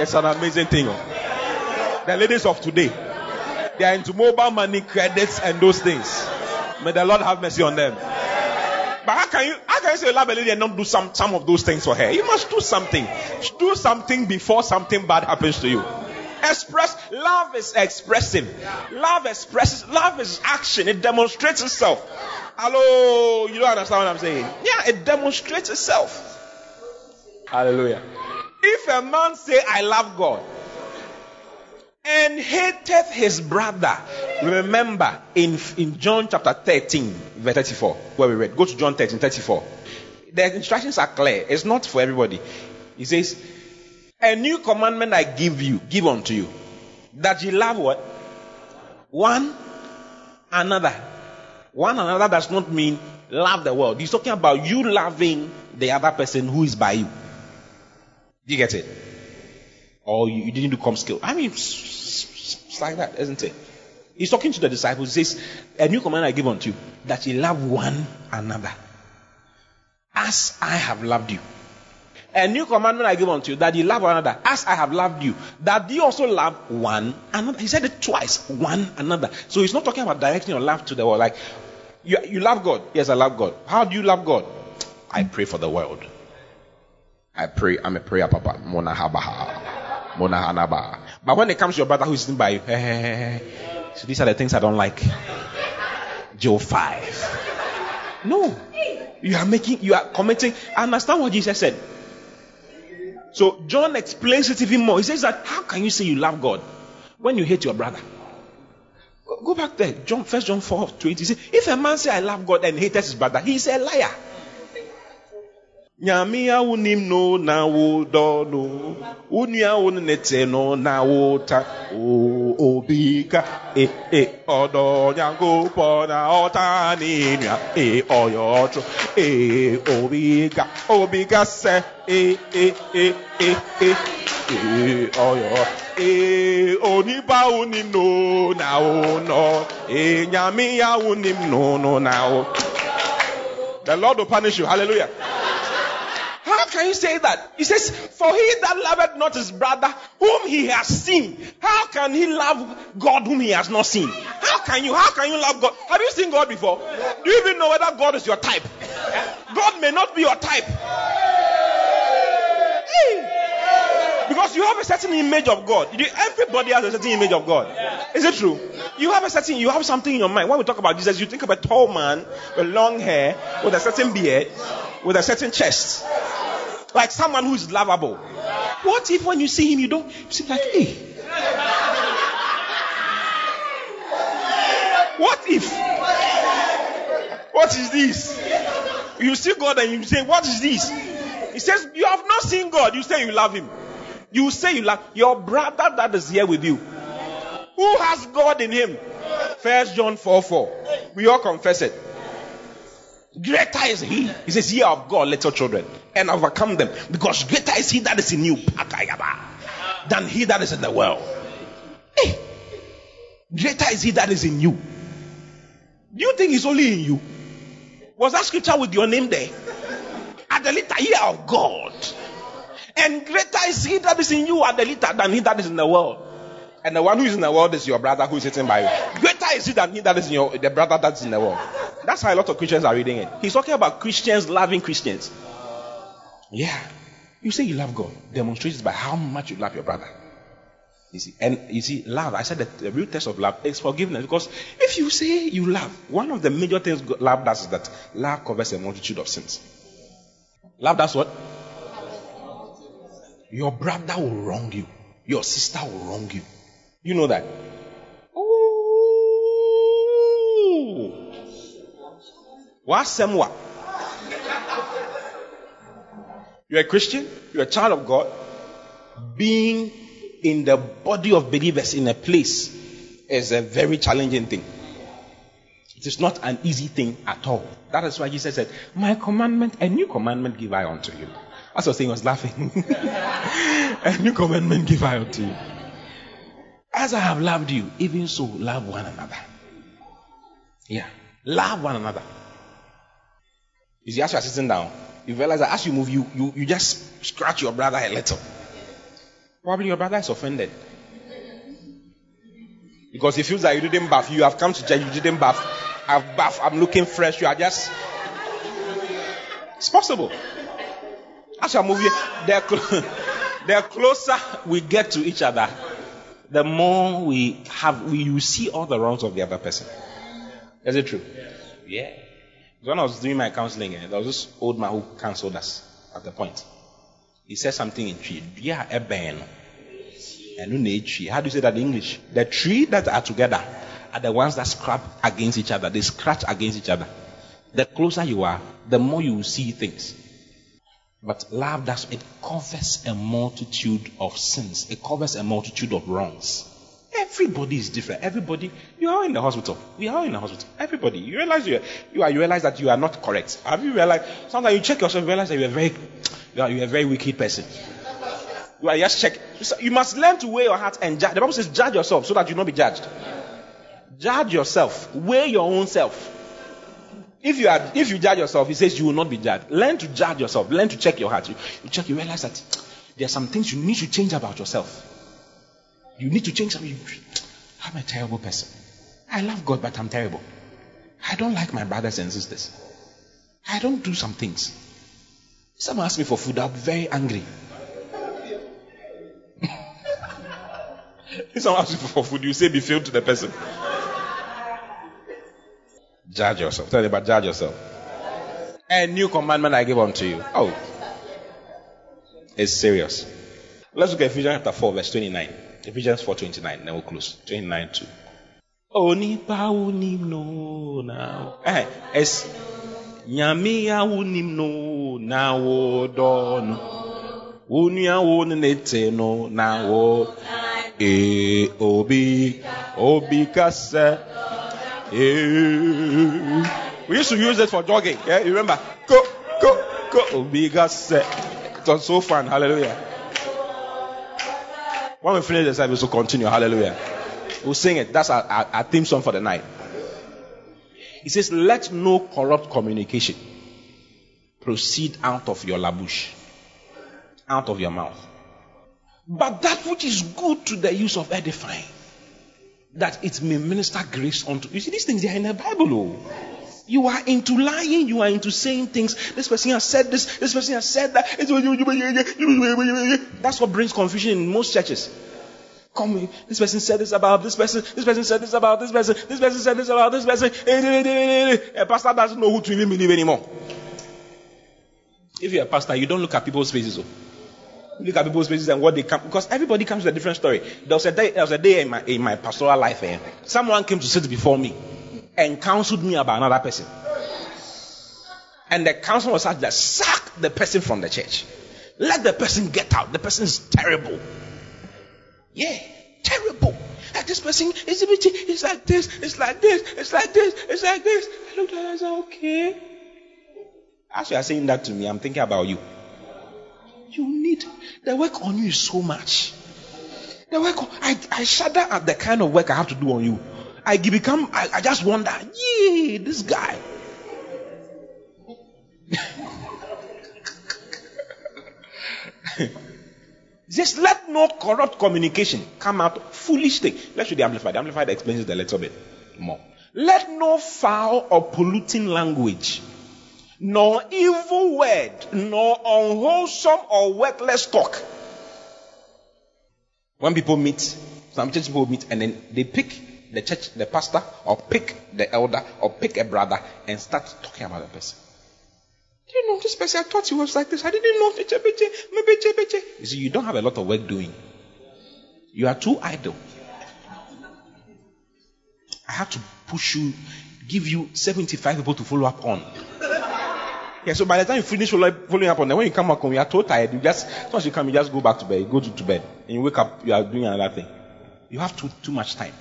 It's an amazing thing. Oh. The ladies of today, they are into mobile money, credits, and those things. May the Lord have mercy on them. But how can you how can you say you love a lady and not do some, some of those things for her? You must do something. Do something before something bad happens to you. Express love is expressing. Love expresses love is action. It demonstrates itself. Hello, you don't understand what I'm saying? Yeah, it demonstrates itself. Hallelujah. If a man say I love God and hateth his brother. Remember in, in John chapter 13, verse 34, where we read. Go to John 13, 34. The instructions are clear. It's not for everybody. He says, A new commandment I give you, give unto you. That you love what? One another. One another does not mean love the world. He's talking about you loving the other person who is by you. Do you get it? Or you, you didn't do com skill. I mean, it's like that, isn't it? He's talking to the disciples. He says, A new command I give unto you, that ye love one another. As I have loved you. A new commandment I give unto you, that ye love one another, as I have loved you. That ye also love one another. He said it twice, one another. So he's not talking about directing your love to the world. Like, you, you love God. Yes, I love God. How do you love God? I pray for the world. I pray, I'm a prayer papa. Mona habaha. Mona hanaba. But when it comes to your brother who is sitting by you, so these are the things I don't like. Joe 5. No. You are making, you are committing. I understand what Jesus said. So John explains it even more. He says that how can you say you love God when you hate your brother? Go back there. John, first John 4 20. He Says, if a man say I love God and hates his brother, he is a liar. Nyame awonim no na wodɔ no wo nua wo ne te no na wota obi ka e e ɔdɔ nyankopɔn na ɔta ne nua e ɔyɛ ɔtoro e obi ka obi ka sɛ e e e e e e ɔyɛ e onipa wonim no na wo nɔ e nyame awonim no no na wo the lord will punish you. Hallelujah. Can you say that? He says, For he that loveth not his brother whom he has seen, how can he love God whom he has not seen? How can you? How can you love God? Have you seen God before? Do you even know whether God is your type? God may not be your type. Because you have a certain image of God. Everybody has a certain image of God. Is it true? You have a certain, you have something in your mind. When we talk about Jesus, you think of a tall man with long hair, with a certain beard, with a certain chest. Like someone who is lovable. What if when you see him, you don't, you see like, hey. What if? What is this? You see God and you say, what is this? He says, you have not seen God. You say you love him. You say you love your brother that is here with you. Who has God in him? First John 4 4. We all confess it. Greater is he. He says, Ye of God, little children, and overcome them. Because greater is he that is in you than he that is in the world. Hey. Greater is he that is in you Do you think it's only in you? Was that scripture with your name there? At the little year of God. And greater is he that is in you little than he that is in the world. And the one who is in the world is your brother who is sitting by you. Greater is he than he that is in your the brother that's in the world. That's how a lot of Christians are reading it. He's talking about Christians loving Christians. Yeah. You say you love God. Demonstrate it by how much you love your brother. You see, and you see, love. I said that the real test of love is forgiveness. Because if you say you love, one of the major things love does is that love covers a multitude of sins. Love does what? Your brother will wrong you. Your sister will wrong you. You know that. What's what? You're a Christian, you're a child of God. Being in the body of believers in a place is a very challenging thing. It is not an easy thing at all. That is why Jesus said, My commandment, a new commandment give I unto you. As I was saying, I was laughing. a new commandment give I unto you. As I have loved you, even so love one another. Yeah. Love one another. You see, as you are sitting down, you realize that as you move, you, you, you just scratch your brother a little. Probably your brother is offended. Because he feels that you didn't bath. You have come to church, you didn't bath. I've bath, I'm looking fresh. You are just. It's possible. As you are moving, the, the closer we get to each other, the more we have, we you see all the wrongs of the other person. Is it true? Yeah. When I was doing my counseling, eh, there was this old man who counseled us at the point. He said something in Twi. Yeah, a ben. How do you say that in English? The tree that are together are the ones that scrap against each other. They scratch against each other. The closer you are, the more you see things. But love does it covers a multitude of sins. It covers a multitude of wrongs. Everybody is different. Everybody, you are in the hospital. We are in the hospital. Everybody. You realize you, you are, you realize that you are not correct. Have you realized? Sometimes you check yourself, you realize that you are very, you are, you are a very wicked person. You are just check. You must learn to weigh your heart and judge. The Bible says, judge yourself so that you not be judged. Judge yourself. Weigh your own self. If you are, if you judge yourself, he says you will not be judged. Learn to judge yourself. Learn to check your heart. You, you check. You realize that there are some things you need to change about yourself. You need to change something. I'm a terrible person. I love God, but I'm terrible. I don't like my brothers and sisters. I don't do some things. Someone asks me for food, be very angry. if someone asks you for food, you say be filled to the person. Judge yourself. Tell me about judge yourself. A new commandment I give unto you. Oh. It's serious. Let's look at Ephesians chapter 4, verse 29. Ephesians 4:29. Then we'll close. 29 2. Onipa unim no now. Eh, es nyame ya unim no na wo don. Unia wo nete no na wo. E obi obi kase. E. We used to use it for jogging. Yeah, you remember? Go go go obi kase. It was so fun. Hallelujah. When we finish the service, we'll continue. Hallelujah. We'll sing it. That's our, our, our theme song for the night. He says, Let no corrupt communication proceed out of your labush, out of your mouth. But that which is good to the use of edifying, that it may minister grace unto you. See, these things they are in the Bible. Oh. You are into lying. You are into saying things. This person has said this. This person has said that. That's what brings confusion in most churches. Come, this person said this about this person. This person said this about this person. This person said this about this person. Eh, eh, eh, a pastor doesn't know who to even believe anymore. If you're a pastor, you don't look at people's faces. You look at people's faces and what they come because everybody comes with a different story. There was a day, there was a day in my in my pastoral life. Eh, someone came to sit before me and counseled me about another person. And the counsel was such that sack the person from the church. Let the person get out. The person is terrible. Yeah, terrible. And this person is it's like this, it's like this, it's like this, it's like this. I looked at it and said, okay. As you are saying that to me, I'm thinking about you. You need the work on you is so much. The work I, I shudder at the kind of work I have to do on you. I become, I, I just wonder, yee, this guy. Just let no corrupt communication come out. Foolish thing. Let's read the Amplified. The Amplified explains it a little bit more. Let no foul or polluting language, nor evil word, nor unwholesome or worthless talk. When people meet, some church people meet and then they pick the church, the pastor, or pick the elder, or pick a brother and start talking about the person. Do you know this person? I thought he was like this. I didn't know. You see, you don't have a lot of work doing. You are too idle. I have to push you, give you 75 people to follow up on. Yeah, so by the time you finish following up on them, when you come back home, you are too tired. You just, once you come, you just go back to bed. You go to, to bed. And you wake up, you are doing another thing. You have too, too much time.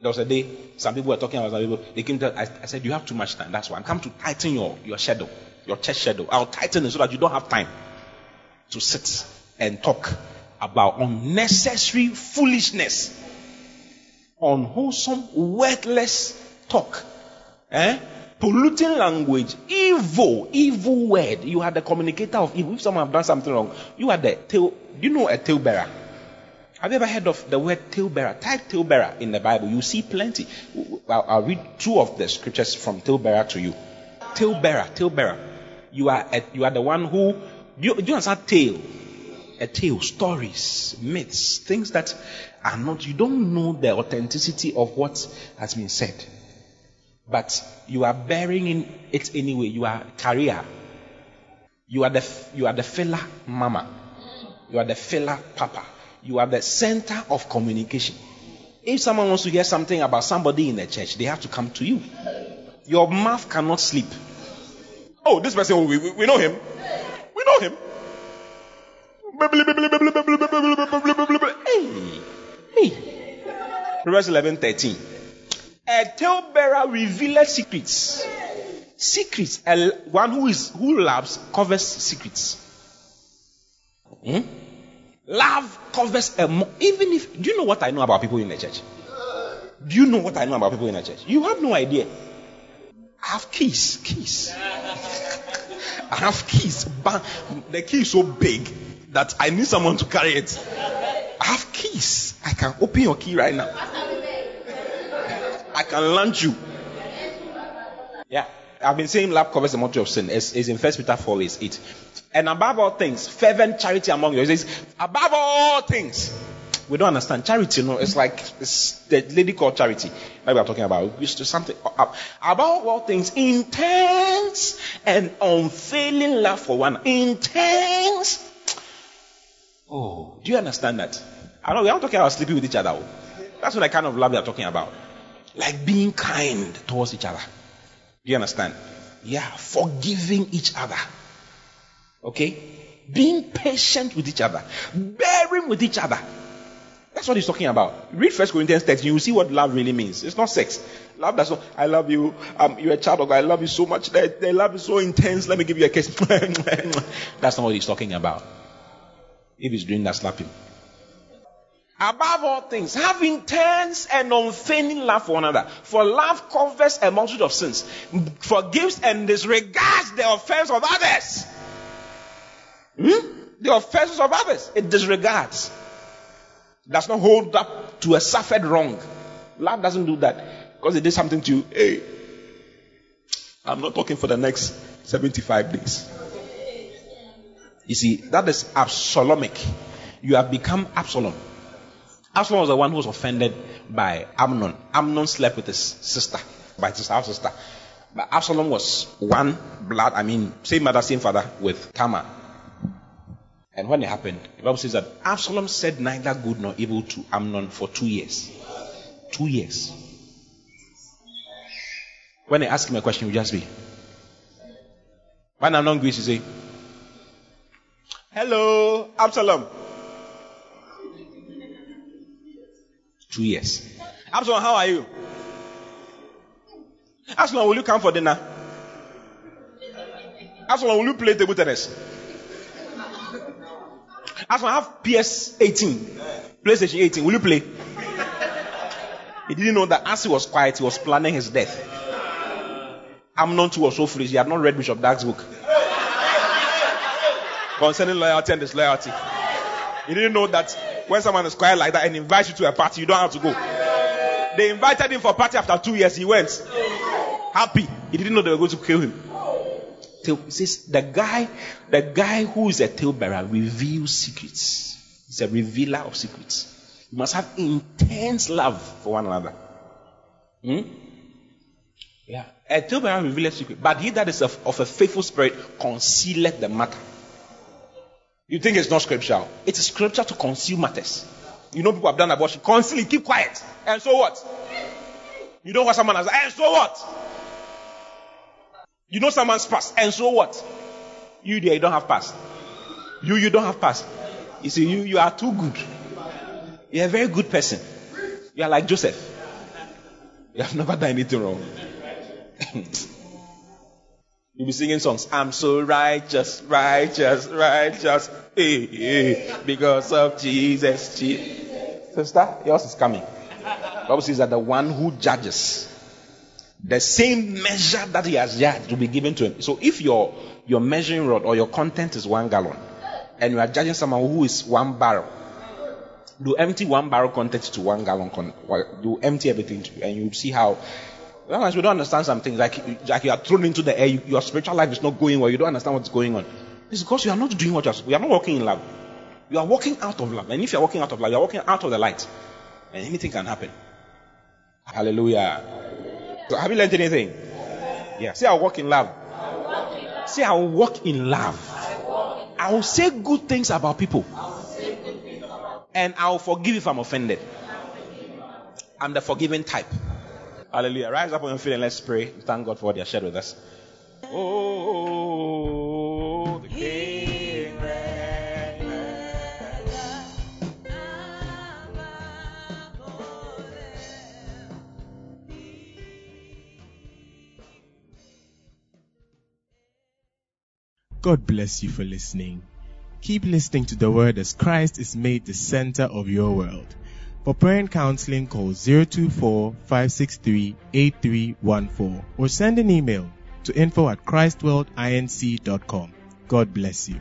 There was a day, some people were talking about some people. They came to, I, I said, you have too much time. That's why I'm come to tighten your, your shadow, your chest shadow. I'll tighten it so that you don't have time to sit and talk about unnecessary foolishness, unwholesome, worthless talk, eh? polluting language, evil, evil word. You are the communicator of evil. If someone have done something wrong, you are the tail. You know a tail bearer? Have you ever heard of the word talebearer? Type talebearer in the Bible. You see plenty. I'll, I'll read two of the scriptures from talebearer to you. Talebearer, talebearer. You are a, you are the one who do you, do you understand tale? A tale, stories, myths, things that are not. You don't know the authenticity of what has been said, but you are bearing in it anyway. You are carrier. You are the you are the filler mama. You are the filler papa you are the center of communication. If someone wants to hear something about somebody in the church, they have to come to you. Your mouth cannot sleep. Oh, this person, we, we, we know him. We know him. Hey, hey. Proverbs 11 13. A talebearer reveals secrets. Secrets. A, one who is who loves covers secrets. Hmm? Love covers a mo- even if do you know what I know about people in the church? Do you know what I know about people in the church? You have no idea. I have keys, keys. I have keys, but the key is so big that I need someone to carry it. I have keys. I can open your key right now. I can launch you. Yeah. I've been saying love covers the multitude of sin. It's, it's in First Peter 4 is 8. And above all things, fervent charity among you. It says, above all things. We don't understand. Charity, know, it's like it's the lady called Charity that we are talking about. used to something. Uh, above all things, intense and unfailing love for one. Intense. Oh, do you understand that? I know we are talking about sleeping with each other. That's what the kind of love we are talking about. Like being kind towards each other. Do you understand? Yeah, forgiving each other. Okay? Being patient with each other, bearing with each other. That's what he's talking about. Read First Corinthians 13, you will see what love really means. It's not sex. Love does not, I love you, um, you're a child of God, I love you so much. The, the love is so intense, let me give you a kiss. That's not what he's talking about. If he's doing that, slap him. Above all things, have intense and unfailing love for one another. For love covers a multitude of sins, forgives and disregards the offense of others. Hmm? The offenses of others, it disregards. Does not hold up to a suffered wrong. Love doesn't do that. Because they did something to you. Hey, I'm not talking for the next 75 days. You see, that is Absalomic. You have become Absalom. Absalom was the one who was offended by Amnon. Amnon slept with his sister, by his half sister. But Absalom was one blood, I mean, same mother, same father with Tamar. And when it happened, the Bible says that Absalom said neither good nor evil to Amnon for two years. Two years. When they ask him a question, he just be. When Amnon agrees, he say, Hello, Absalom. Two years. Absalom, how are you? Absalom, will you come for dinner? Absalom, will you play table tennis? As I have PS 18, PlayStation 18, will you play? He didn't know that as he was quiet, he was planning his death. Amnon too was so foolish. He had not read Bishop Dag's book concerning loyalty and disloyalty. He didn't know that when someone is quiet like that and invites you to a party, you don't have to go. They invited him for a party after two years. He went happy. He didn't know they were going to kill him. He says the guy, the guy who is a talebearer reveals secrets. He's a revealer of secrets. You must have intense love for one another. Hmm? Yeah. A talebearer reveals secret, but he that is of, of a faithful spirit concealeth the matter. You think it's not scriptural? It is scripture to conceal matters. You know people have done abortion. Conceal it, keep quiet. And so what? You know want someone else. and so what? You know someone's past, and so what? You there, you don't have past. You, you don't have past. You see, you, you are too good. You're a very good person. You are like Joseph. You have never done anything wrong. You'll be singing songs. I'm so righteous, righteous, righteous. Hey, hey, because of Jesus. Jesus. Sister, yours is coming. Bible says that the one who judges, the same measure that he has judged will be given to him. So if your your measuring rod or your content is one gallon, and you are judging someone who is one barrel, do empty one barrel content to one gallon. Con- do empty everything, to, and you see how Sometimes we don't understand some things, like, like you are thrown into the air, you, your spiritual life is not going well, you don't understand what's going on. It's because you are not doing what you are, you are not walking in love. You are walking out of love. And if you are walking out of love, you are walking out of the light. And anything can happen. Hallelujah. So have you learned anything? Yeah. Say I'll walk in love. Say I'll walk in love. I will say good things about people. And I'll forgive if I'm offended. I'm the forgiving type. Hallelujah. Rise up on your feet and let's pray. Thank God for what has shared with us. Oh, the King. God bless you for listening. Keep listening to the word as Christ is made the center of your world. For prayer and counseling, call 024-563-8314 or send an email to info at christworldinc.com. God bless you.